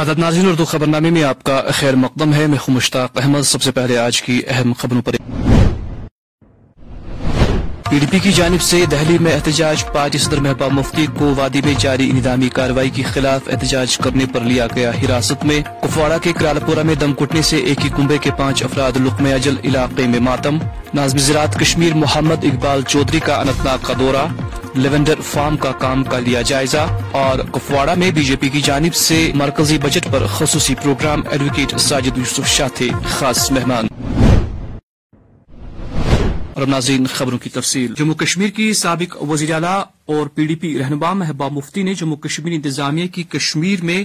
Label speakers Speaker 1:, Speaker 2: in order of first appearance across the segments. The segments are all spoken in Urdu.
Speaker 1: عدد ناظرین، اردو خبرنامے میں آپ کا خیر مقدم ہے۔ میں مشتاق احمد۔ سب سے پہلے آج کی اہم خبروں پر پی ڈی پی کی جانب سے دہلی میں احتجاج پارٹی صدر محبوب مفتی کو وادی میں جاری انہدامی کارروائی کے خلاف احتجاج کرنے پر لیا گیا حراست میں کپواڑہ کے کرالپورہ میں دم کٹنے سے ایک ہی کنبے کے پانچ افراد لقم اجل علاقے میں ماتم۔ نازم زراعت کشمیر محمد اقبال چودھری کا اننت ناگ کا دورہ۔ لیونڈر فارم کا کام کا لیا جائزہ۔ اور کپواڑہ میں بی جے پی کی جانب سے مرکزی بجٹ پر خصوصی پروگرام ایڈوکیٹ ساجد یوسف شاہ تھے خاص مہمان۔ اور ناظرین خبروں کی تفصیل۔ جموں کشمیر کی سابق وزیر اعلیٰ اور پی ڈی پی رہنما محبوب مفتی نے جموں کشمیر انتظامیہ کی کشمیر میں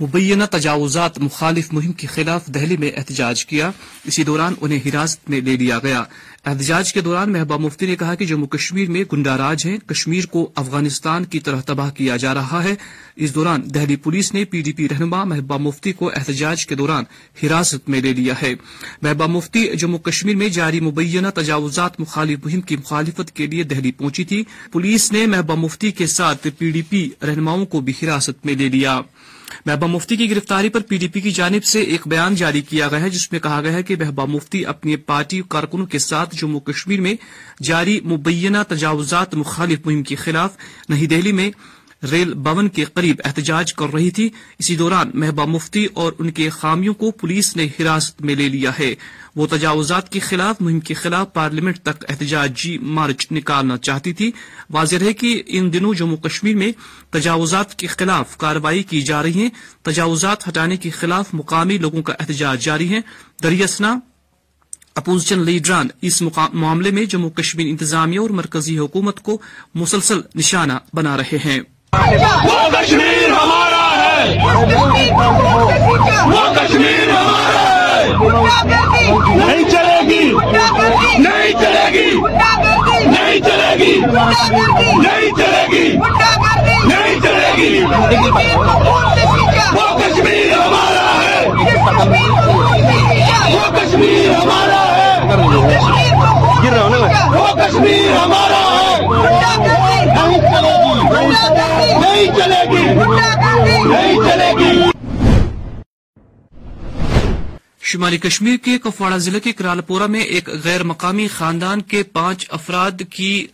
Speaker 1: مبینہ تجاوزات مخالف مہم کے خلاف دہلی میں احتجاج کیا۔ اسی دوران انہیں حراست میں لے لیا گیا۔ احتجاج کے دوران محبوبہ مفتی نے کہا کہ جموں کشمیر میں گنڈا راج ہے کشمیر کو افغانستان کی طرح تباہ کیا جا رہا ہے۔ اس دوران دہلی پولیس نے پی ڈی پی رہنما محبوبہ مفتی کو احتجاج کے دوران حراست میں لے لیا ہے۔ محبوبہ مفتی جموں کشمیر میں جاری مبینہ تجاوزات مخالف مہم کی مخالفت کے لیے دہلی پہنچی تھی۔ پولیس نے محبوبہ مفتی کے ساتھ پی ڈی پی رہنماؤں کو بھی حراست میں لے لیا۔ محبا مفتی کی گرفتاری پر پی ڈی پی کی جانب سے ایک بیان جاری کیا گیا ہے، جس میں کہا گیا ہے کہ محبوبہ مفتی اپنی پارٹی کارکنوں کے ساتھ جموں کشمیر میں جاری مبینہ تجاوزات مخالف مہم کے خلاف، نئی دہلی میں ریل بون کے قریب احتجاج کر رہی تھی۔ اسی دوران محبوبہ مفتی اور ان کے خامیوں کو پولیس نے حراست میں لے لیا ہے۔ وہ تجاوزات کے خلاف، مہم کے خلاف پارلیمنٹ تک احتجاجی مارچ نکالنا چاہتی تھی۔ واضح ہے کہ ان دنوں جموں کشمیر میں تجاوزات کے خلاف کارروائی کی جا رہی ہے تجاوزات ہٹانے کے خلاف مقامی لوگوں کا احتجاج جاری ہے۔ دریاسنا، اپوزیشن لیڈران اس معاملے میں جموں کشمیر انتظامیہ اور مرکزی حکومت کو مسلسل نشانہ بنا رہے ہیں۔
Speaker 2: وہ کشمیر ہمارا ہے۔ وہ کشمیر ہمارا ہے۔ نہیں چلے گی۔ نہیں چلے گی۔ نہیں چلے گی۔ نہیں چلے گی۔ نہیں چلے گی۔ وہ کشمیر ہمارا ہے۔ وہ کشمیر ہمارا ہے۔ وہ کشمیر ہمارا ہے۔ نہیں چلے گی۔ نہیں چلے گی۔
Speaker 1: شمالی کشمیر کے کپواڑہ ضلع کے کرالپورہ میں ایک غیر مقامی خاندان کے پانچ افراد کی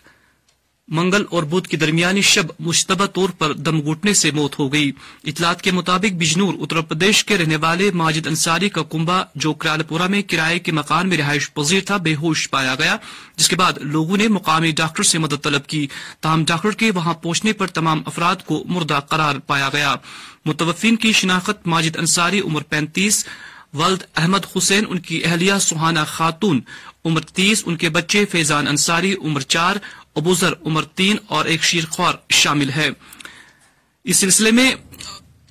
Speaker 1: منگل اور بدھ کی درمیانی شب مشتبہ طور پر دم گھٹنے سے موت ہو گئی۔ اطلاعات کے مطابق بجنور، اتر پردیش کے رہنے والے ماجد انصاری کا کنبا جو کرالپورہ میں کرائے کے مکان میں رہائش پذیر تھا، بے ہوش پایا گیا، جس کے بعد لوگوں نے مقامی ڈاکٹر سے مدد طلب کی۔ تاہم ڈاکٹر کے وہاں پہنچنے پر تمام افراد کو مردہ قرار پایا گیا۔ متوفین کی شناخت ماجد انصاری، عمر پینتیس، ولد احمد حسین، ان کی اہلیہ سہانا خاتون، عمر تیس، ان کے بچے فیضان انصاری، عمر چار ابوذر عمر تین اور ایک شیر خوار شامل ہے۔ اس سلسلے میں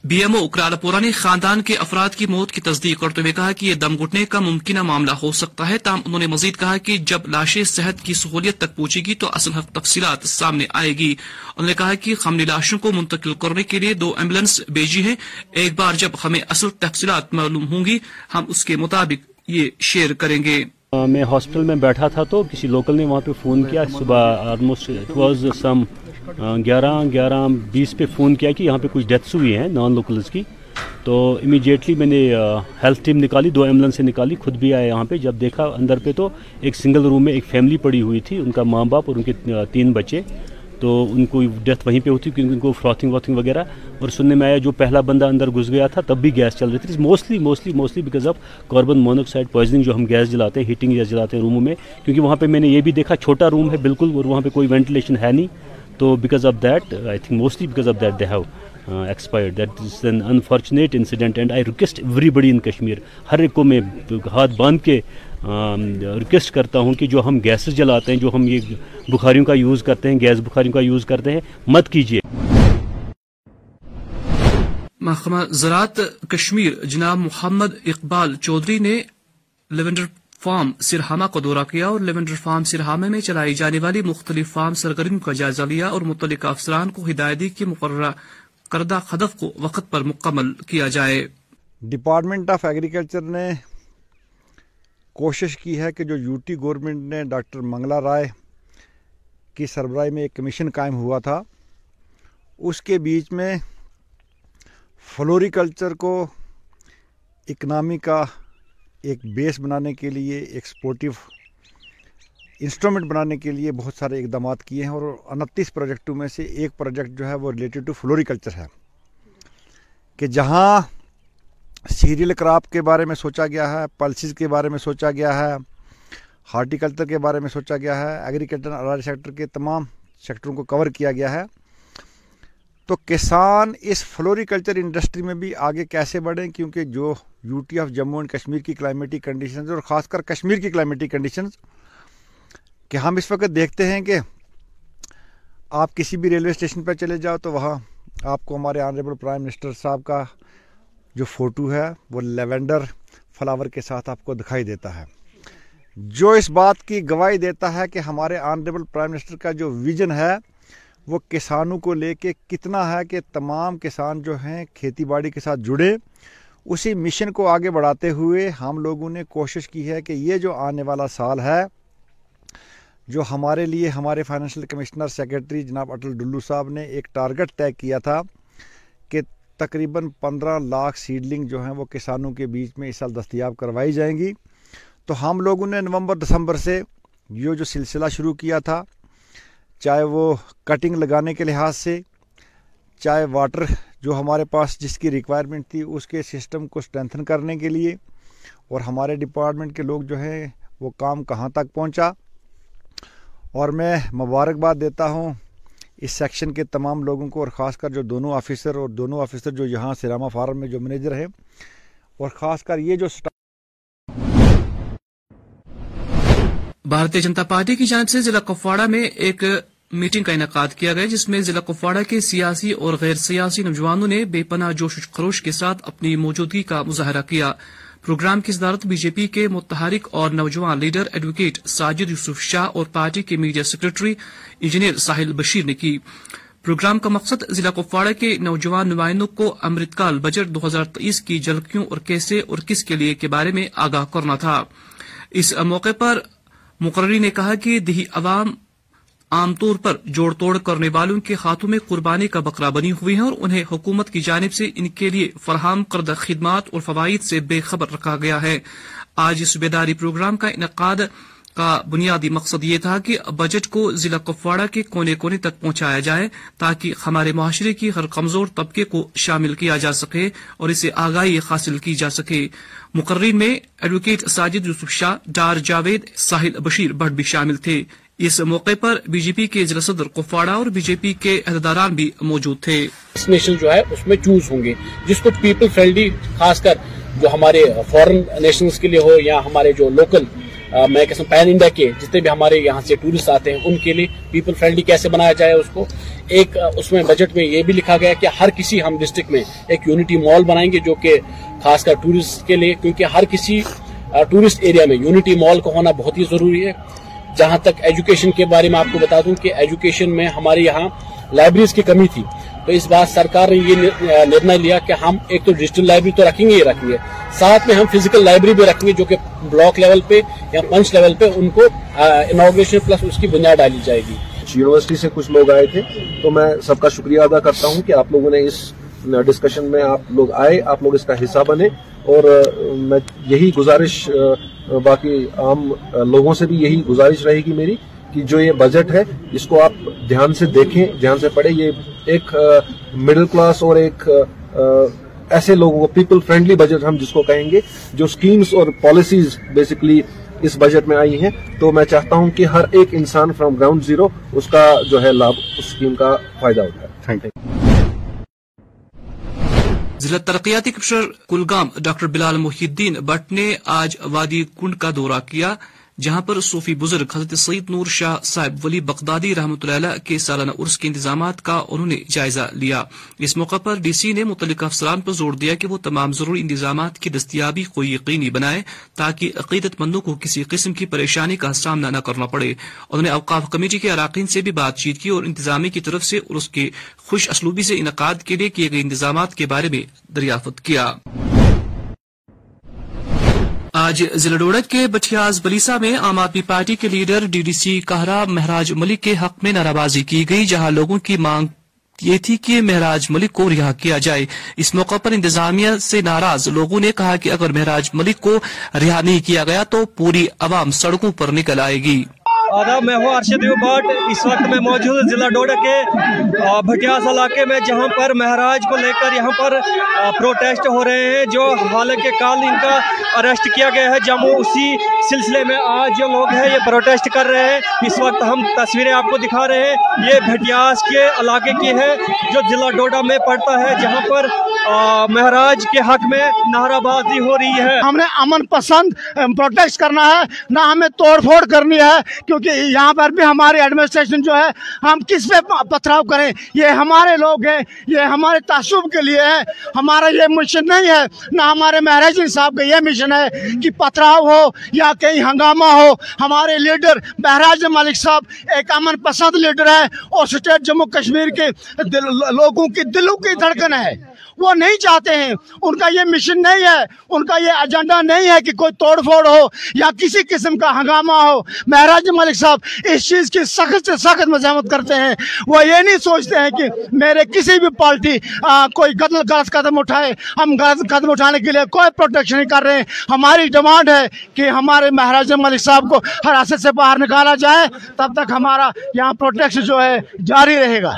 Speaker 1: بی ایم او کرالپورہ نے خاندان کے افراد کی موت کی تصدیق کرتے ہوئے کہا کہ یہ دم گھٹنے کا ممکنہ معاملہ ہو سکتا ہے۔ تاہم انہوں نے مزید کہا کہ جب لاشیں صحت کی سہولیت تک پہنچے گی تو اصل حق تفصیلات سامنے آئے گی۔ انہوں نے کہا کہ خمنی لاشوں کو منتقل کرنے کے لیے دو ایمبولینس بھیجی ہیں۔ ایک بار جب ہمیں اصل تفصیلات معلوم ہوں گی، ہم اس کے مطابق یہ شیئر کریں گے۔
Speaker 3: میں ہاسپٹل میں بیٹھا تھا تو کسی لوکل نے وہاں پہ فون کیا صبح آلموسٹ اٹ واز سم گیارہ گیارہ بیس پہ فون کیا کہ یہاں پہ کچھ ڈیتھس ہوئی ہیں نان لوکلز کی۔ تو امیجیٹلی میں نے ہیلتھ ٹیم نکالی، دو ایمبولینسیں نکالی، خود بھی آیا یہاں پہ۔ جب دیکھا اندر پہ تو ایک سنگل روم میں ایک فیملی پڑی ہوئی تھی، ان کا ماں باپ اور ان کے تین بچے۔ تو ان کو ڈیتھ وہیں پہ ہوتی کیونکہ ان کو فراتھنگ واتھنگ وغیرہ اور سننے میں آیا جو پہلا بندہ اندر گھس گیا تھا تب بھی گیس چل رہی تھی۔ Mostly mostly mostly because of carbon monoxide poisoning جو ہم گیس جلاتے ہیں ہیٹنگ گیس جلاتے ہیں روموں میں۔ کیونکہ وہاں پہ میں نے یہ بھی دیکھا چھوٹا روم ہے بالکل اور وہاں پہ کوئی وینٹیلیشن ہے نہیں۔ تو because of that I think mostly because of that they have expired that is an unfortunate incident and I request everybody in Kashmir ہر ایک کو میں ہاتھ باندھ کے ریکویسٹ کرتا ہوں کہ جو ہم گیسز جلاتے ہیں جو ہم یہ بخاریوں کا یوز کرتے ہیں گیس بخاریوں کا یوز کرتے ہیں مت کیجیے
Speaker 1: محکمہ زراعت کشمیر جناب محمد اقبال چودھری نے لیونڈر فارم سرہامہ کا دورہ کیا اور لیونڈر فارم سرہامہ میں چلائی جانے والی مختلف فارم سرگرمیوں کا جائزہ لیا اور متعلقہ افسران کو ہدایت دی کہ مقررہ کردہ ہدف کو وقت پر مکمل کیا جائے۔
Speaker 4: ڈپارٹمنٹ آف ایگریکلچر نے کوشش کی ہے کہ جو یوٹی گورنمنٹ نے ڈاکٹر منگلا رائے کی سربراہی میں ایک کمیشن قائم ہوا تھا، اس کے بیچ میں فلوری کلچر کو اکنامی کا ایک بیس بنانے کے لیے، ایک سپورٹیو انسٹرومنٹ بنانے کے لیے بہت سارے اقدامات کیے ہیں اور انتیس پروجیکٹوں میں سے ایک پروجیکٹ جو ہے وہ ریلیٹڈ ٹو فلوری کلچر ہے کہ جہاں سیریل کراپ کے بارے میں سوچا گیا ہے، پلسز کے بارے میں سوچا گیا ہے، ہارٹیکلچر کے بارے میں سوچا گیا ہے، ایگریکلچر اراری سیکٹر کے تمام سیکٹروں کو کور کیا گیا ہے۔ تو کسان اس فلوریکلچر انڈسٹری میں بھی آگے کیسے بڑھیں؟ کیونکہ جو UT of Jammu and Kashmir کی کلائمیٹک کنڈیشنز اور خاص کر کشمیر کی کلائمیٹک کنڈیشنز کہ ہم اس وقت دیکھتے ہیں کہ آپ کسی بھی ریلوے اسٹیشن پہ چلے جاؤ تو وہاں آپ کو ہمارے آنریبل پرائم منسٹر صاحب کا جو فوٹو ہے وہ لیونڈر فلاور کے ساتھ آپ کو دکھائی دیتا ہے۔ جو اس بات کی گواہی دیتا ہے کہ ہمارے آنریبل پرائم منسٹر کا جو ویژن ہے، وہ کسانوں کو لے کے کتنا ہے کہ تمام کسان جو ہیں کھیتی باڑی کے ساتھ جڑے۔ اسی مشن کو آگے بڑھاتے ہوئے ہم لوگوں نے کوشش کی ہے کہ یہ جو آنے والا سال ہے، جو ہمارے لیے ہمارے فائنینشیل کمشنر سیکرٹری جناب اٹل ڈلو صاحب نے ایک ٹارگٹ طے کیا تھا۔ تقریباً پندرہ لاکھ سیڈلنگ جو ہیں وہ کسانوں کے بیچ میں اس سال دستیاب کروائی جائیں گی۔ تو ہم لوگوں نے نومبر دسمبر سے یہ جو سلسلہ شروع کیا تھا، چاہے وہ کٹنگ لگانے کے لحاظ سے، چاہے واٹر جو ہمارے پاس جس کی ریکوائرمنٹ تھی اس کے سسٹم کو اسٹرینتھن کرنے کے لیے، اور ہمارے ڈپارٹمنٹ کے لوگ جو ہیں وہ کام کہاں تک پہنچا۔ اور میں مبارکباد دیتا ہوں اس سیکشن کے تمام لوگوں کو اور خاص کر جو دونوں آفیسر اور دونوں آفیسر جو یہاں سیراما
Speaker 1: فارم میں جو مینیجر ہیں اور خاص کر یہ جو سٹا... بھارتی جنتا پارٹی کی جانب سے ضلع کپواڑہ میں ایک میٹنگ کا انعقاد کیا گیا، جس میں ضلع کپواڑہ کے سیاسی اور غیر سیاسی نوجوانوں نے بے پناہ جوش خروش کے ساتھ اپنی موجودگی کا مظاہرہ کیا۔ پروگرام کی صدارت بی جے پی کے متحرک اور نوجوان لیڈر ایڈوکیٹ ساجد یوسف شاہ اور پارٹی کے media secretary engineer Sahil Bashir نے کی۔ پروگرام کا مقصد ضلع کپواڑہ کے نوجوان نمائندوں کو امرت کال بجٹ دو ہزار تیئیس کی جھلکیوں اور کیسے اور کس کے لیے کے بارے میں آگاہ کرنا تھا۔ اس موقع پر مقرری نے کہا کہ دیہی عوام عام طور پر جوڑ توڑ کرنے والوں کے ہاتھوں میں قربانی کا بکرا بنی ہوئی ہیں اور انہیں حکومت کی جانب سے ان کے لیے فراہم کردہ خدمات اور فوائد سے بے خبر رکھا گیا ہے۔ آج اس بیداری پروگرام کا انعقاد کا بنیادی مقصد یہ تھا کہ بجٹ کو ضلع کپواڑہ کے کونے کونے تک پہنچایا جائے تاکہ ہمارے معاشرے کی ہر کمزور طبقے کو شامل کیا جا سکے اور اسے آگاہی حاصل کی جا سکے۔ مقررین میں ایڈوکیٹ ساجد یوسف شاہ، ڈار
Speaker 5: جاوید، ساحل بشیر بٹ بھی شامل تھے۔ اس موقع پر بی جے پی کے ضلع صدر کپواڑہ اور بی جے پی کے عہدیداران بھی موجود تھے۔ نیشن جو ہے، اس میں چوز ہوں گے۔ جس کو پیپل فرینڈلی خاص کر جو ہمارے فورن نیشنز کے لیے ہو یا ہمارے جو لوکل میں کہ ہوں پین انڈیا کے جتنے بھی ہمارے یہاں سے ٹورسٹ آتے ہیں، ان کے لیے پیپل فرینڈلی کیسے بنایا جائے اس کو؟ ایک اس میں بجٹ میں یہ بھی لکھا گیا کہ ہر کسی ہم ڈسٹرکٹ میں ایک یونٹی مال بنائیں گے جو کہ خاص کر ٹورسٹ کے لیے، کیونکہ ہر کسی ٹورسٹ ایریا میں یونٹی مال کو ہونا بہت ہی ضروری ہے۔ جہاں تک ایجوکیشن کے بارے میں آپ کو بتا دوں کہ ایجوکیشن میں ہمارے یہاں لائبریریز کی کمی تھی۔ تو اس بات سرکار نے
Speaker 6: یہ نرنا لیا کہ ہم ایک تو ڈیجیٹل لائبریری تو رکھیں گے ہی رکھیں گے۔ ساتھ میں ہم فزیکل لائبریری بھی رکھیں گے جو کہ بلاک لیول پہ یا پنچ لیول پہ ان کو انوگریشن پلس اس کی بنیاد ڈالی جائے گی۔ یونیورسٹی سے کچھ لوگ آئے تھے۔ تو میں سب کا شکریہ ادا کرتا ہوں کہ آپ لوگوں نے اس ڈسکشن میں آپ لوگ آئے، آپ لوگ اس کا حصہ بنے۔ اور میں یہی گزارش باقی عام لوگوں سے بھی یہی گزارش رہے گی میری کہ جو یہ بجٹ ہے، اس کو آپ دھیان سے دیکھیں، دھیان سے پڑھیں۔ یہ
Speaker 1: ایک مڈل کلاس اور ایک ایسے لوگوں کو پیپل فرینڈلی بجٹ ہم جس کو کہیں گے، جو سکیمز اور پالیسیز بیسکلی اس بجٹ میں آئی ہیں۔ تو میں چاہتا ہوں کہ ہر ایک انسان فرام گراؤنڈ زیرو اس کا جو ہے لابھ، اس اسکیم کا فائدہ اٹھائے۔ تھینک یو ضلع ترقیاتی کمشنر کلگام ڈاکٹر بلال محی الدین بٹ نے آج وادی کنڈ کا دورہ کیا۔ جہاں پر صوفی بزرگ حضرت سعید نور شاہ صاحب ولی بغدادی رحمۃ اللہ علیہ کے سالانہ عرس کے انتظامات کا انہوں نے جائزہ لیا۔ اس موقع پر ڈی سی نے متعلق افسران پر زور دیا کہ وہ تمام ضروری انتظامات کی دستیابی کو یقینی بنائے تاکہ عقیدت مندوں کو کسی قسم کی پریشانی کا سامنا نہ کرنا پڑے۔ انہوں نے اوقاف کمیٹی کے اراکین سے بھی بات چیت کی اور انتظامیہ کی طرف سے عرس کے خوش اسلوبی سے انعقاد کے لیے کیے گئے انتظامات کے بارے میں دریافت کیا۔ آج ضلع ڈوڑک
Speaker 7: کے بٹیاز بلیسا میں عام آدمی پارٹی کے leader D D C Kahara Mehraj Malik کے حق میں نعرہ بازی کی گئی، جہاں لوگوں کی مانگ یہ تھی کہ مہراج ملک کو رہا کیا جائے۔ اس موقع پر انتظامیہ سے ناراض لوگوں نے کہا کہ اگر مہراج ملک کو رہا نہیں کیا گیا تو پوری عوام سڑکوں پر نکل آئے گی۔ آداب میں ہوں ارشد بھٹ۔ اس وقت میں موجود ہوں ضلع ڈوڈا کے بھٹیاس علاقے میں،
Speaker 8: جہاں پر مہراج کو لے کر یہاں پر پروٹیسٹ ہو رہے ہیں، جو حالانکہ کال ان کا اریسٹ کیا گیا ہے۔ جموں اسی سلسلے میں آج جو لوگ ہیں، یہ پروٹیسٹ کر رہے ہیں۔ اس وقت ہم تصویریں آپ کو دکھا رہے ہیں۔ یہ بھٹیاس کے علاقے کی ہے، جو ضلع ڈوڈا میں پڑتا ہے، جہاں پر مہراج کے حق میں نعرہ بازی ہو رہی ہے۔ ہم نے امن پسند پروٹیسٹ کرنا ہے، نہ ہمیں توڑ پھوڑ کرنی ہے کیوں کیونکہ یہاں پر بھی ہمارے ایڈمنسٹریشن جو ہے، ہم کس پہ پتھراؤ کریں؟ یہ ہمارے لوگ ہیں، یہ ہمارے تعصب کے لیے ہے ہمارا یہ مشن نہیں ہے، نہ ہمارے مہاراج صاحب کا یہ مشن ہے کہ پتھراؤ ہو یا کہیں ہنگامہ ہو۔ ہمارے لیڈر بہراج ملک صاحب ایک امن پسند لیڈر ہے اور سٹیٹ جموں کشمیر کے لوگوں کی دلوں کی دھڑکن ہے۔ وہ نہیں چاہتے ہیں۔ ان کا یہ مشن نہیں ہے۔ ان کا یہ ایجنڈا نہیں ہے کہ کوئی توڑ پھوڑ
Speaker 1: ہو یا کسی قسم کا ہنگامہ ہو۔ مہراج ملک صاحب، اس چیز کی سخت سے سخت مزاحمت کرتے ہیں۔ وہ یہ نہیں سوچتے ہیں کہ میرے کسی بھی پارٹی کوئی غلط غلط قدم اٹھائے۔ ہم غلط قدم اٹھانے کے لیے کوئی پروٹیکشن نہیں کر رہے ہیں۔ ہماری ڈیمانڈ ہے کہ
Speaker 9: ہمارے مہاراجہ ملک صاحب کو حراست سے باہر نکالا جائے۔ تب تک ہمارا یہاں پروٹیکشن جو ہے، جاری رہے گا۔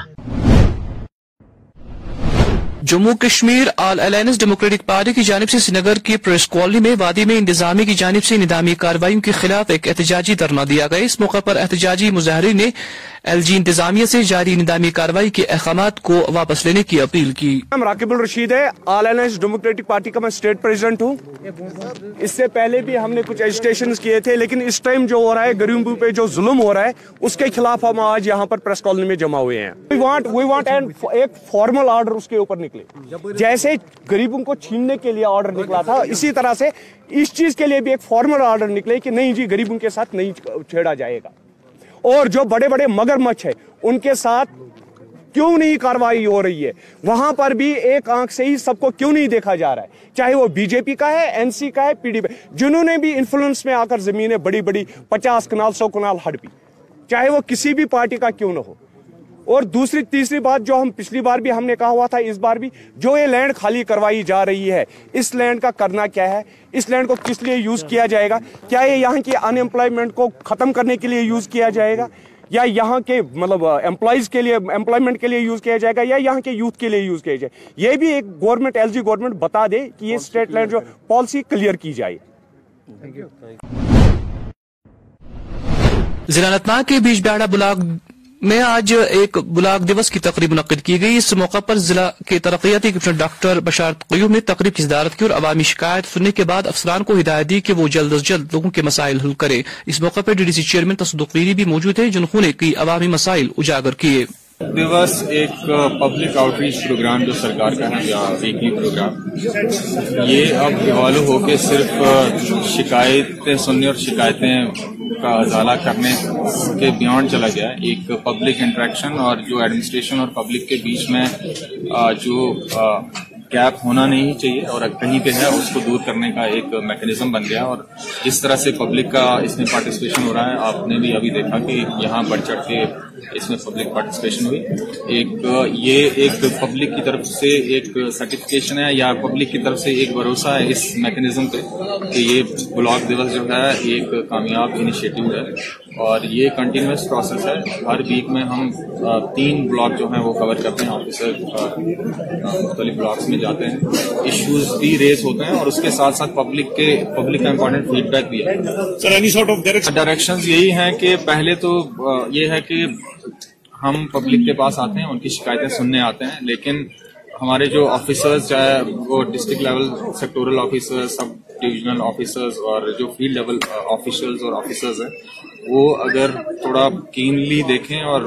Speaker 9: Jammu Kashmir all alliance democratic party کی جانب سے سنگر کی پریس کالونی میں وادی میں انتظامی کی جانب سے ندامی کارروائیوں کے خلاف ایک احتجاجی درنا دیا گیا۔ اس موقع پر احتجاجی مظاہرین نے ایل جی انتظامیہ سے جاری ندامی کاروائی کے احکامات کو واپس لینے کی اپیل کی۔ راکب الرشید ہے آل الائنس ڈیموکریٹک پارٹی کا میں سٹیٹ پریزیڈنٹ ہوں۔ اس سے پہلے بھی ہم نے کچھ ایجیٹیشن کیے تھے لیکن اس ٹائم جو ہو رہا ہے گریبوں پہ جو ظلم ہو رہا ہے اس کے خلاف ہم آج یہاں پر پریس کالنی میں جمع ہوئے ہیں۔ We want, we want and ایک فارمل آرڈر اس کے اوپر نکلے۔ جیسے گریبوں کو چھیننے کے لیے آرڈر نکلا تھا اسی طرح سے اس چیز کے لیے بھی ایک فارمل آرڈر نکلے کہ نہیں جی گریبوں کے ساتھ نہیں چھیڑا جائے گا۔ اور جو بڑے بڑے مگر مچھ ہیں، ان کے ساتھ کیوں نہیں کاروائی ہو رہی ہے؟ وہاں پر بھی ایک آنکھ سے ہی سب کو کیوں نہیں دیکھا جا رہا ہے؟ چاہے وہ بی جے پی کا ہے، این سی کا ہے، پی ڈی پی جنہوں نے بھی انفلوئنس میں آ کر زمینیں بڑی بڑی پچاس کنال، سو کنال ہڑپی۔ چاہے وہ کسی بھی پارٹی کا کیوں نہ ہو۔ اور دوسری تیسری بات جو
Speaker 1: ہم پچھلی بار بھی ہم نے کہا ہوا تھا اس بار بھی جو یہ لینڈ خالی کروائی جا رہی ہے اس لینڈ کا کرنا کیا ہے؟ اس لینڈ کو کس لیے یوز کیا جائے گا؟ کیا یہ یہاں کی ان امپلائمنٹ کو ختم کرنے کے لیے یوز کیا جائے گا؟ یا یہاں کے مطلب امپلائیز کے لیے امپلائمنٹ کے لیے یوز کیا جائے گا؟ یا یہاں
Speaker 10: کے یوتھ کے لیے یوز کیا جائے یہ بھی ایک گورنمنٹ ایل جی گورنمنٹ بتا دے کہ یہ اسٹیٹ لینڈ جو پالیسی کلیئر کی جائے۔ ضلع انتناگ کے بیچ بیاڑا بلاک میں آج ایک بلاک دیوس کی تقریب منعقد کی گئی۔ اس موقع پر ضلع کے ترقیاتی کمشنر ڈاکٹر بشارت قیوم نے تقریب کی صدارت کی اور عوامی شکایت سننے کے بعد افسران کو ہدایت دی کہ وہ جلد از جلد لوگوں کے مسائل حل کرے۔ اس موقع پر ڈی ڈی سی چیئرمین تصدقیری بھی موجود ہیں، جنہوں نے کئی عوامی مسائل اجاگر کیے۔ دیوس ایک پبلک آؤٹ ریچ پروگرام جو سرکار کا ہے یا ویکلی پروگرام یہ اب ایوالو ہو کے صرف شکایتیں سننے اور شکایتیں کا ازالہ کرنے کے بیانڈ چلا گیا ایک پبلک انٹریکشن اور جو ایڈمنسٹریشن اور پبلک کے بیچ میں جو گیپ ہونا نہیں چاہیے اور کہیں پہ ہے، اس کو دور کرنے کا ایک میکنزم بن گیا۔ اور جس طرح سے پبلک کا اس میں پارٹیسپیشن ہو رہا ہے، آپ نے بھی ابھی دیکھا کہ یہاں بڑھ چڑھ کے اس میں پبلک پارٹیسپیشن ہوئی۔ ایک، یہ ایک پبلک کی طرف سے ایک سرٹیفکیشن ہے یا پبلک کی طرف سے ایک بھروسہ ہے اس میکنزم پہ کہ یہ بلاک دیوس جو ہے ایک کامیاب انیشیٹو ہے۔ اور یہ کنٹینیوس پروسیس ہے۔ ہر ویک میں ہم تین بلاک جو ہیں وہ کور کرتے ہیں آفیسر مختلف بلاکس میں جاتے ہیں۔ ایشوز بھی ریز ہوتے ہیں اور اس کے ساتھ ساتھ پبلک کے پبلک کا امپورٹنٹ فیڈ بیک بھی ہے۔ ڈائریکشنز یہی ہیں کہ پہلے تو یہ ہے کہ ہم پبلک کے پاس آتے ہیں ان کی شکایتیں سننے آتے ہیں۔ لیکن ہمارے جو آفیسرز چاہے وہ district level sectoral officer sub divisional officers اور جو فیلڈ لیول آفیشلز اور آفیسرز ہیں وہ اگر تھوڑا کینلی دیکھیں اور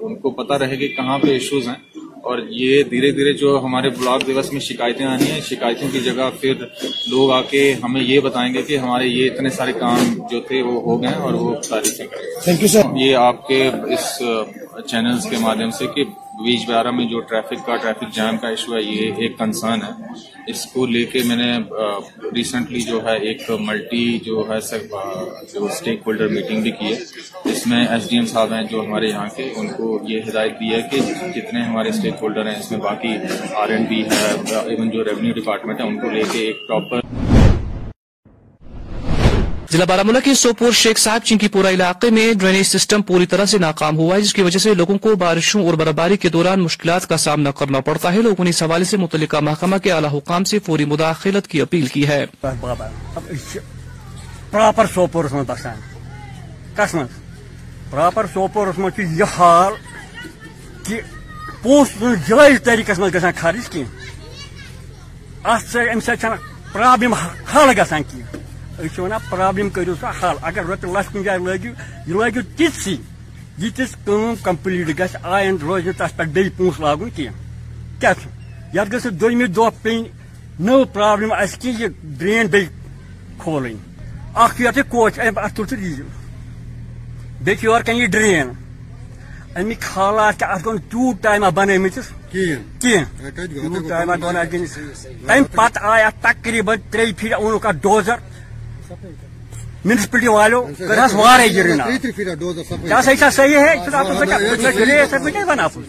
Speaker 10: ان کو پتہ رہے کہ کہاں پہ ایشوز ہیں اور یہ دھیرے دھیرے جو ہمارے بلاک دیوس میں شکایتیں آنی ہیں شکایتوں کی جگہ پھر لوگ آ کے ہمیں یہ بتائیں گے کہ ہمارے یہ اتنے سارے کام جو تھے وہ ہو گئے اور وہ تاریخیں کریں یہ آپ کے اس چینلز کے مادھیم سے کہ بیچ بارہ میں جو ٹریفک کا، ٹریفک جام کا ایشو ہے، یہ ایک کنسرن ہے۔ اس کو لے کے میں نے ریسنٹلی جو ہے ایک ملٹی جو ہے جو اسٹیک ہولڈر میٹنگ بھی کی ہے۔ اس میں ایس ڈی ایم صاحب ہیں جو ہمارے یہاں کے، ان کو یہ ہدایت دی ہے کہ جتنے ہمارے اسٹیک ہولڈر ہیں، اس میں باقی آر اینڈ بی ہے ایون جو ریونیو ڈپارٹمنٹ ہے، ان کو لے کے ایک پراپر
Speaker 1: ضلع بارامولہ کے سوپور شیخ صاحب چنکی پورا علاقے میں ڈرینیج سسٹم پوری طرح سے ناکام ہوا ہے، جس کی وجہ سے لوگوں کو بارشوں اور برفباری کے دوران مشکلات کا سامنا کرنا پڑتا ہے۔ لوگوں نے اس حوالے سے متعلقہ محکمہ کے اعلی حکام سے فوری مداخلت کی اپیل کی ہے۔
Speaker 11: پراپر سوپورس من بسان۔ کس من پراپر سوپورس من یہ حال کہ پونس جائز طریقس من گھان خرچ کی ات ام سب پرابلم حل گھان کی ونان پرابلم کٔرِو سا حل اگر رۄپیہِ لچھ کُنہِ جایہِ لٲگِو یہِ لٲگِو تِتسٕے ییٖتِس کٲم کمپلیٖٹ گژھِ آیند روزِ تتھ پٮ۪ٹھ بیٚیہِ پونٛسہٕ لاگُن یتھ گٔژھ نہٕ دوٚیمہِ دۄہ پیٚنۍ نٔو پرابلم اَسہِ کینٛہہ یہِ ڈرین بیٚیہِ کھولٕنۍ اکھ یتھ یہِ کوچ اتھ تُل بیٚیہِ چھِ یورٕ کَنۍ یہِ ڈرین اَمِکۍ حالات گوٚو نہٕ تیوٗت ٹایما بنٲومٕتِس کینٛہہ تیوٗت ٹایما گوٚو نہٕ اتھ گٔنِتھ تمہِ پتہٕ آے اتھ تقریٖبن میونسپلٹی والوں کرہس وارے جرینا چاہتا ہے صحیح ہے؟ ونان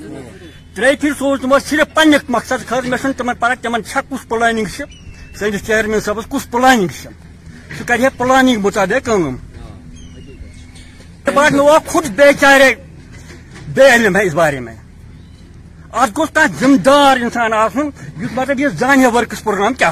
Speaker 11: ترے پھر سوز تم صرف پنک مقصد خاطر تمہیں تم تمہیں تم کس پلاننگ سندس چیئرمین صاحب کس پلاننگ سہ کرہ پلاننگ بچا دے کنگم بعد میں وہ خود بے چارے بے علم ہے اس بارے میں۔ آج گوس تک ذمہ دار انسان آس مطلب یہ زانیہ ورکس پروگرام کیا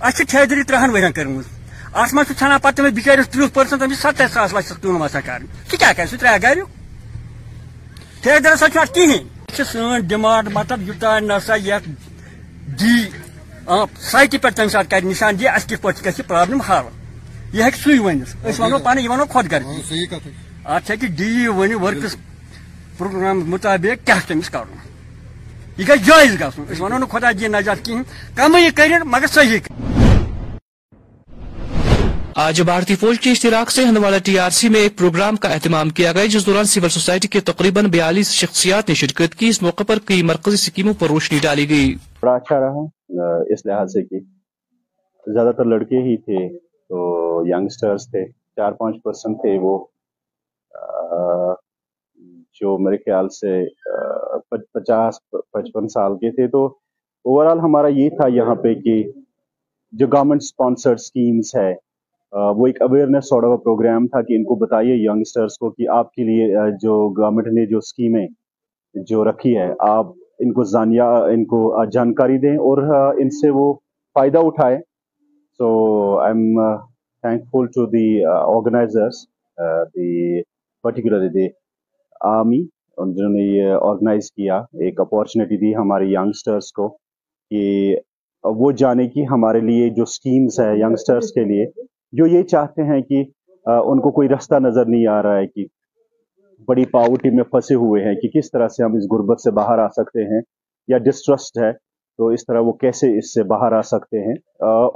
Speaker 11: اَسہِ چھِ ٹھیکدٔری ترٛہن ؤرین کٔرمٕژ اَتھ منٛز چھُ ژھنان پَتہٕ تٔمِس بِچٲرِس تٕرٛہ پٔرسنٹ تٔمِس سَتَتھ ساس لَچھَس کٲم آسان کَرٕنۍ سُہ کیٛاہ کَرِ سُہ ترٛایہِ گریُک ٹھیکدَرَس سۭتۍ چھُ اَتھ کِہیٖنۍ چھِ سٲنۍ ڈِمانٛڈ مطلب یوٚتانۍ نسا یَتھ دی سایٹہِ پٮ۪ٹھ تَمہِ ساتہٕ کَرِ نِشان دِ اَسہِ کِتھ پٲٹھۍ گژھِ یہِ پرٛابلِم حل یہِ ہیٚکہِ سُے ؤنِتھ أسۍ وَنو پَنٕنۍ یہِ وَنو خۄد غرضی اَتھ ہیٚکہِ ڈی ؤنِتھ ؤرکٕس پروگرام مُطابق کیٛاہ چھُ تٔمِس کَرُن یہ جٲیز گژھُن أسۍ وَنو نہٕ خۄدا دِیہِ نجات کِہیٖنۍ کَمٕے کٔرِتھ مگر صحیح
Speaker 1: آج بھارتی فوج کے اشتراک سے ہندواڑہ ٹی آر سی میں ایک پروگرام کا اہتمام کیا گیا جس دوران سول سوسائٹی کے تقریباً بیالیس شخصیات نے شرکت کی اس موقع پر کئی مرکزی اسکیموں پر روشنی ڈالی گئی۔
Speaker 12: بڑا اچھا رہا اس لحاظ سے کہ زیادہ تر لڑکے ہی تھے تو ینگسٹرز تھے چار پانچ پرسنٹ تھے وہ جو میرے خیال سے پچاس پچپن سال کے تھے تو اوور آل ہمارا یہ تھا یہاں پہ کہ جو گورنمنٹ اسپانسرڈ اسکیمس ہے وہ ایک اویئرنیس سوڑا کا پروگرام تھا کہ ان کو بتائیے ینگسٹرس کو کہ آپ کے لیے جو گورنمنٹ نے جو اسکیمیں جو رکھی ہے، آپ ان کو جانیا ان کو جانکاری دیں اور ان سے وہ فائدہ اٹھائے۔ So I am thankful to the organisers the particularly the army جنہوں نے یہ آرگنائز کیا، ایک اپارچونیٹی دی ہمارے ینگسٹرس کو کہ وہ جانے کی ہمارے لیے جو سکیمز ہے ینگسٹرس کے لیے، جو یہ چاہتے ہیں کہ ان کو کوئی رستہ نظر نہیں آ رہا ہے کہ بڑی پاورٹی میں پھنسے ہوئے ہیں کہ کس طرح سے ہم اس غربت سے باہر آ سکتے ہیں یا ڈسٹرسٹ ہے، تو اس طرح وہ کیسے اس سے باہر آ سکتے ہیں؟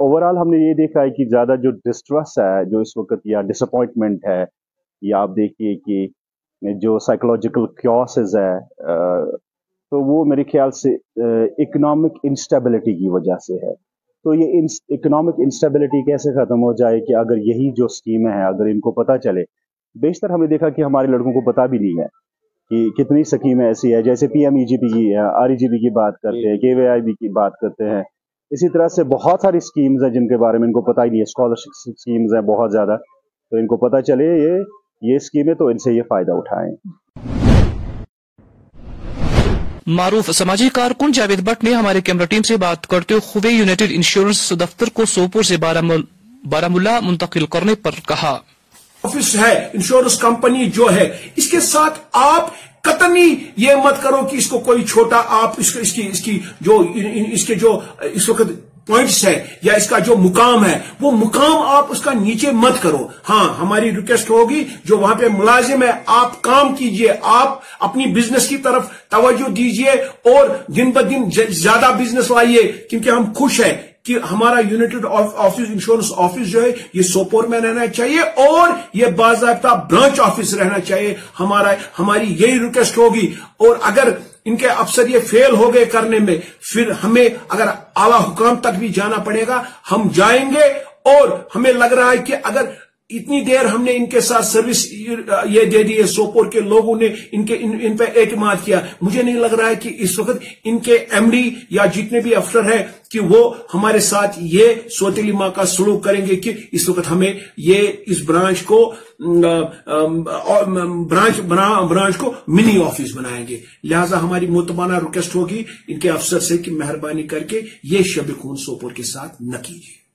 Speaker 12: اوور آل ہم نے یہ دیکھا ہے کہ زیادہ جو ڈسٹرس ہے، جو اس وقت یا ڈس اپوائنٹمنٹ ہے یا آپ دیکھیے کہ جو سائیکولوجیکل کیوسز ہے تو وہ میرے خیال سے اکنامک انسٹیبلٹی کی وجہ سے ہے۔ تو یہ اکنامک انسٹیبلٹی کیسے ختم ہو جائے کہ اگر یہی جو اسکیمیں ہیں اگر ان کو پتہ چلے۔ بیشتر ہم نے دیکھا کہ ہمارے لڑکوں کو پتہ بھی نہیں ہے کہ کتنی سکیمیں ایسی ہے جیسے پی ایم ای جی پی کی آر ای جی پی کی بات کرتے ہیں کے وے آئی بی کی بات کرتے ہیں۔ اسی طرح سے بہت ساری اسکیمز ہیں جن کے بارے میں ان کو پتہ ہی نہیں ہے۔ اسکالرشپ اسکیمز ہیں بہت زیادہ۔ تو ان کو پتہ چلے یہ یہ اسکیمیں تو ان سے یہ فائدہ اٹھائیں۔
Speaker 1: معروف سماجی کارکن جاوید بٹ نے ہمارے کیمرہ ٹیم سے بات کرتے ہوئے خوبے یونائٹڈ انشورنس دفتر کو سوپور سے بارہ ملا منتقل کرنے پر کہا۔
Speaker 13: آفس ہے انشورنس کمپنی جو ہے اس کے ساتھ آپ قطنی یہ مت کرو کہ اس کو کوئی چھوٹا آپ اس کی اس کی جو اس کے جو اس وقت پوائنٹس ہے یا اس کا جو مقام ہے، وہ مقام آپ اس کا نیچے مت کرو۔ ہاں ہماری ریکویسٹ ہوگی جو وہاں پہ ملازم ہے، آپ کام کیجیے، آپ اپنی بزنس کی طرف توجہ دیجیے اور دن ب دن زیادہ بزنس لائیے۔ کیونکہ ہم خوش ہیں کہ ہمارا یونیٹڈ آفس انشورنس آفس جو ہے، یہ سوپور میں رہنا چاہیے اور یہ باضابطہ برانچ آفس رہنا چاہیے۔ ہمارا، ہماری یہی ریکویسٹ ہوگی۔ اور اگر ان کے افسر یہ فیل ہو گئے کرنے میں۔ پھر ہمیں اگر اعلی حکام تک بھی جانا پڑے گا، ہم جائیں گے اور ہمیں لگ رہا ہے کہ اگر اتنی دیر ہم نے ان کے ساتھ سروس یہ دے دی ہے سوپور کے لوگوں نے ان کے ان, ان پہ اعتماد کیا۔ مجھے نہیں لگ رہا ہے کہ اس وقت ان کے ایم ڈی یا جتنے بھی افسر ہیں کہ وہ ہمارے ساتھ یہ سوتیلی ماں کا سلوک کریں گے کہ اس وقت ہمیں یہ اس برانچ کو برانچ برانچ کو منی آفس بنائیں گے۔ لہذا ہماری متبانہ ریکویسٹ ہوگی ان کے افسر سے کہ مہربانی کر کے یہ شب خون سوپور کے ساتھ نہ کیجیے۔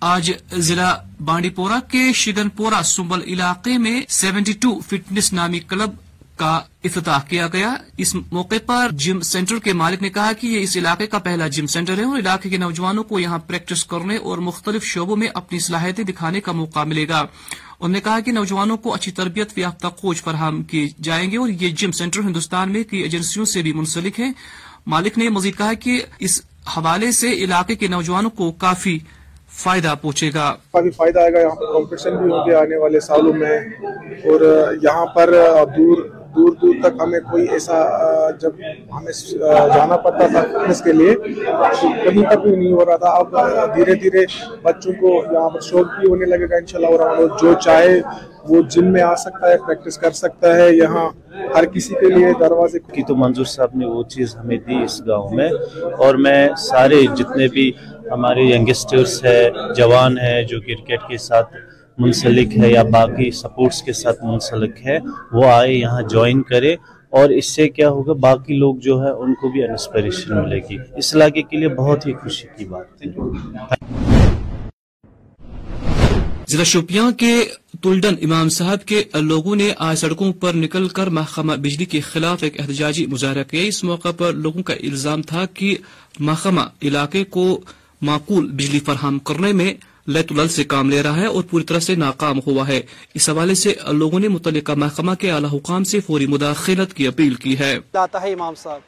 Speaker 1: آج ضلع بانڈی پورہ کے شگن پورہ سنبل علاقے میں سیونٹی ٹو فٹنس نامی کلب کا افتتاح کیا گیا۔ اس موقع پر جم سینٹر کے مالک نے کہا کہ یہ اس علاقے کا پہلا جم سینٹر ہے اور علاقے کے نوجوانوں کو یہاں پریکٹس کرنے اور مختلف شعبوں میں اپنی صلاحیتیں دکھانے کا موقع ملے گا۔ انہوں نے کہا کہ نوجوانوں کو اچھی تربیت یافتہ کوچ فراہم کیے جائیں گے اور یہ جم سینٹر ہندوستان میں کئی ایجنسیوں سے بھی منسلک ہے مالک نے مزید کہا کہ اس حوالے سے علاقے کے نوجوانوں کو کافی فائدہ پہنچے گا؟
Speaker 14: کافی فائدہ آئے گا۔ یہاں پر کمپٹیشن بھی ہوگی آنے والے سالوں میں اور یہاں پر دور دور دور تک ہمیں کوئی ایسا جب ہمیں جانا پڑتا تھا فٹنس کے لیے کہیں تک بھی نہیں ہو رہا تھا۔ اب دھیرے دھیرے بچوں کو یہاں پر شوق بھی ہونے لگے گا انشاءاللہ، اور جو چاہے وہ جم میں آ سکتا ہے پریکٹس کر سکتا ہے۔ یہاں ہر کسی کے لیے دروازے
Speaker 15: کی تو منظور صاحب نے وہ چیز ہمیں دی اس گاؤں میں۔ اور میں سارے جتنے بھی ہمارے ینگسٹرس ہے جوان ہے جو کرکٹ کے ساتھ منسلک ہے یا باقی سپورٹس کے ساتھ منسلک ہے، وہ آئے یہاں جوائن کرے اور اس سے کیا ہوگا، باقی لوگ جو ہے ان کو بھی انسپریشن ملے گی۔ اس علاقے کے لیے بہت ہی خوشی کی بات ہے۔
Speaker 1: ضلع شوپیاں کے تلڈن امام صاحب کے لوگوں نے آج سڑکوں پر نکل کر محکمہ بجلی کے خلاف ایک احتجاجی مظاہرہ کیا۔ اس موقع پر لوگوں کا الزام تھا کہ محکمہ علاقے کو معقول بجلی فراہم کرنے میں لیت الل سے کام لے رہا ہے اور پوری طرح سے ناکام ہوا ہے۔ اس حوالے سے لوگوں نے متعلقہ محکمہ کے اعلی حکام سے فوری مداخلت کی اپیل کی ہے۔
Speaker 16: ہے امام صاحب۔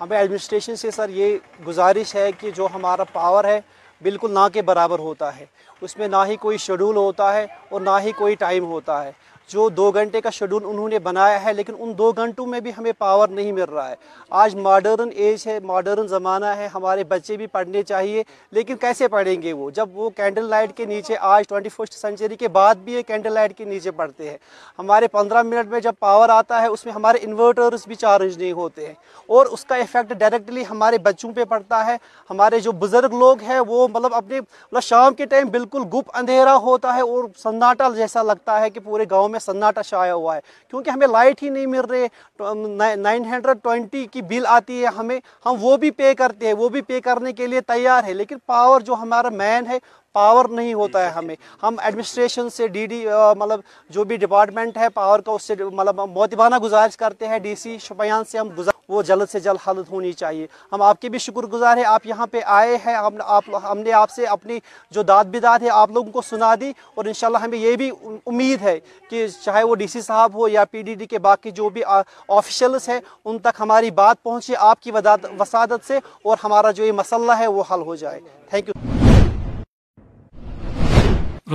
Speaker 16: ہمیں ایڈمنسٹریشن سے سر یہ گزارش ہے کہ جو ہمارا پاور ہے بالکل نہ کے برابر ہوتا ہے۔ اس میں نہ ہی کوئی شیڈول ہوتا ہے اور نہ ہی کوئی ٹائم ہوتا ہے۔ جو دو گھنٹے کا شیڈول انہوں نے بنایا ہے، لیکن ان دو گھنٹوں میں بھی ہمیں پاور نہیں مل رہا ہے۔ آج ماڈرن ایج ہے ماڈرن زمانہ ہے، ہمارے بچے بھی پڑھنے چاہیے، لیکن کیسے پڑھیں گے وہ؟ جب وہ کینڈل لائٹ کے نیچے، آج ٹوئنٹی فسٹ سینچری کے بعد بھی یہ کینڈل لائٹ کے نیچے پڑھتے ہیں۔ ہمارے پندرہ منٹ میں جب پاور آتا ہے، اس میں ہمارے انورٹرز بھی چارج نہیں ہوتے ہیں۔ اور اس کا افیکٹ ڈائریکٹلی ہمارے بچوں پہ پڑتا ہے۔ ہمارے جو بزرگ لوگ ہیں، وہ مطلب اپنے مطلب شام کے ٹائم بالکل گپ اندھیرا ہوتا ہے اور سناٹا جیسا لگتا ہے کہ پورے گاؤں میں میں سناٹا چھایا ہوا ہے۔ کیونکہ ہمیں لائٹ ہی نہیں مل رہے نائن ہنڈریڈ ٹوینٹی کی بل آتی ہے ہمیں، ہم وہ بھی پے کرتے ہیں، وہ بھی پے کرنے کے لیے تیار ہے لیکن پاور جو ہمارا مین ہے پاور نہیں ہوتا ہے ہمیں۔ ہم ایڈمنسٹریشن سے ڈی ڈی مطلب جو بھی ڈپارٹمنٹ ہے پاور کا اس سے مطلب موتبانہ گزارش کرتے ہیں ڈی سی شپیان سے ہم گزار وہ جلد سے جلد حل ہونی چاہیے۔ ہم آپ کے بھی شکر گزار ہیں آپ یہاں پہ آئے ہیں ہم نے آپ سے اپنی جو داد بداد ہے آپ لوگوں کو سنا دی اور انشاءاللہ ہمیں یہ بھی امید ہے کہ چاہے وہ ڈی سی صاحب ہو یا پی ڈی ڈی کے باقی جو بھی آفیشلز ہیں ان تک ہماری بات پہنچے آپ کی وسادت سے اور ہمارا جو یہ مسئلہ ہے وہ حل ہو جائے۔ تھینک یو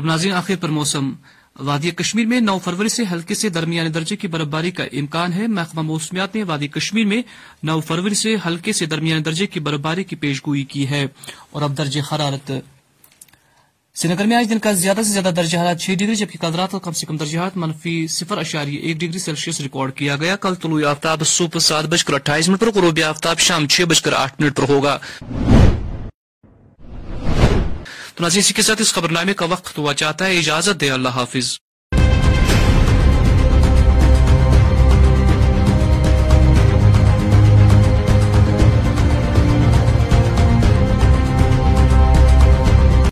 Speaker 1: ناظرین، آخر پر موسم. وادی کشمیر میں نو فروری سے ہلکے سے درمیانے درجے کی برف باری کا امکان ہے۔ محکمہ موسمیات نے وادی کشمیر میں نو فروری سے ہلکے سے درمیانے درجے کی برف باری کی پیش گوئی کی ہے اور اب درجہ حرارت سری نگر میں آج دن کا زیادہ سے زیادہ درجہ حرارت چھ ڈگری، جبکہ کل رات کم سے کم درجہ حرارت منفی صفر اشاریہ ایک ڈگری سیلسیس ریکارڈ کیا گیا۔ کل طلوع آفتاب صبح سات بج کر اٹھائیس منٹ پر، غروب آفتاب شام چھ بج کر آٹھ منٹ پر ہوگا۔ تو ناظرین، اسی کے ساتھ اس خبر نامے کا وقت ہوا۔ چاہتا ہے اجازت دے۔ اللہ حافظ۔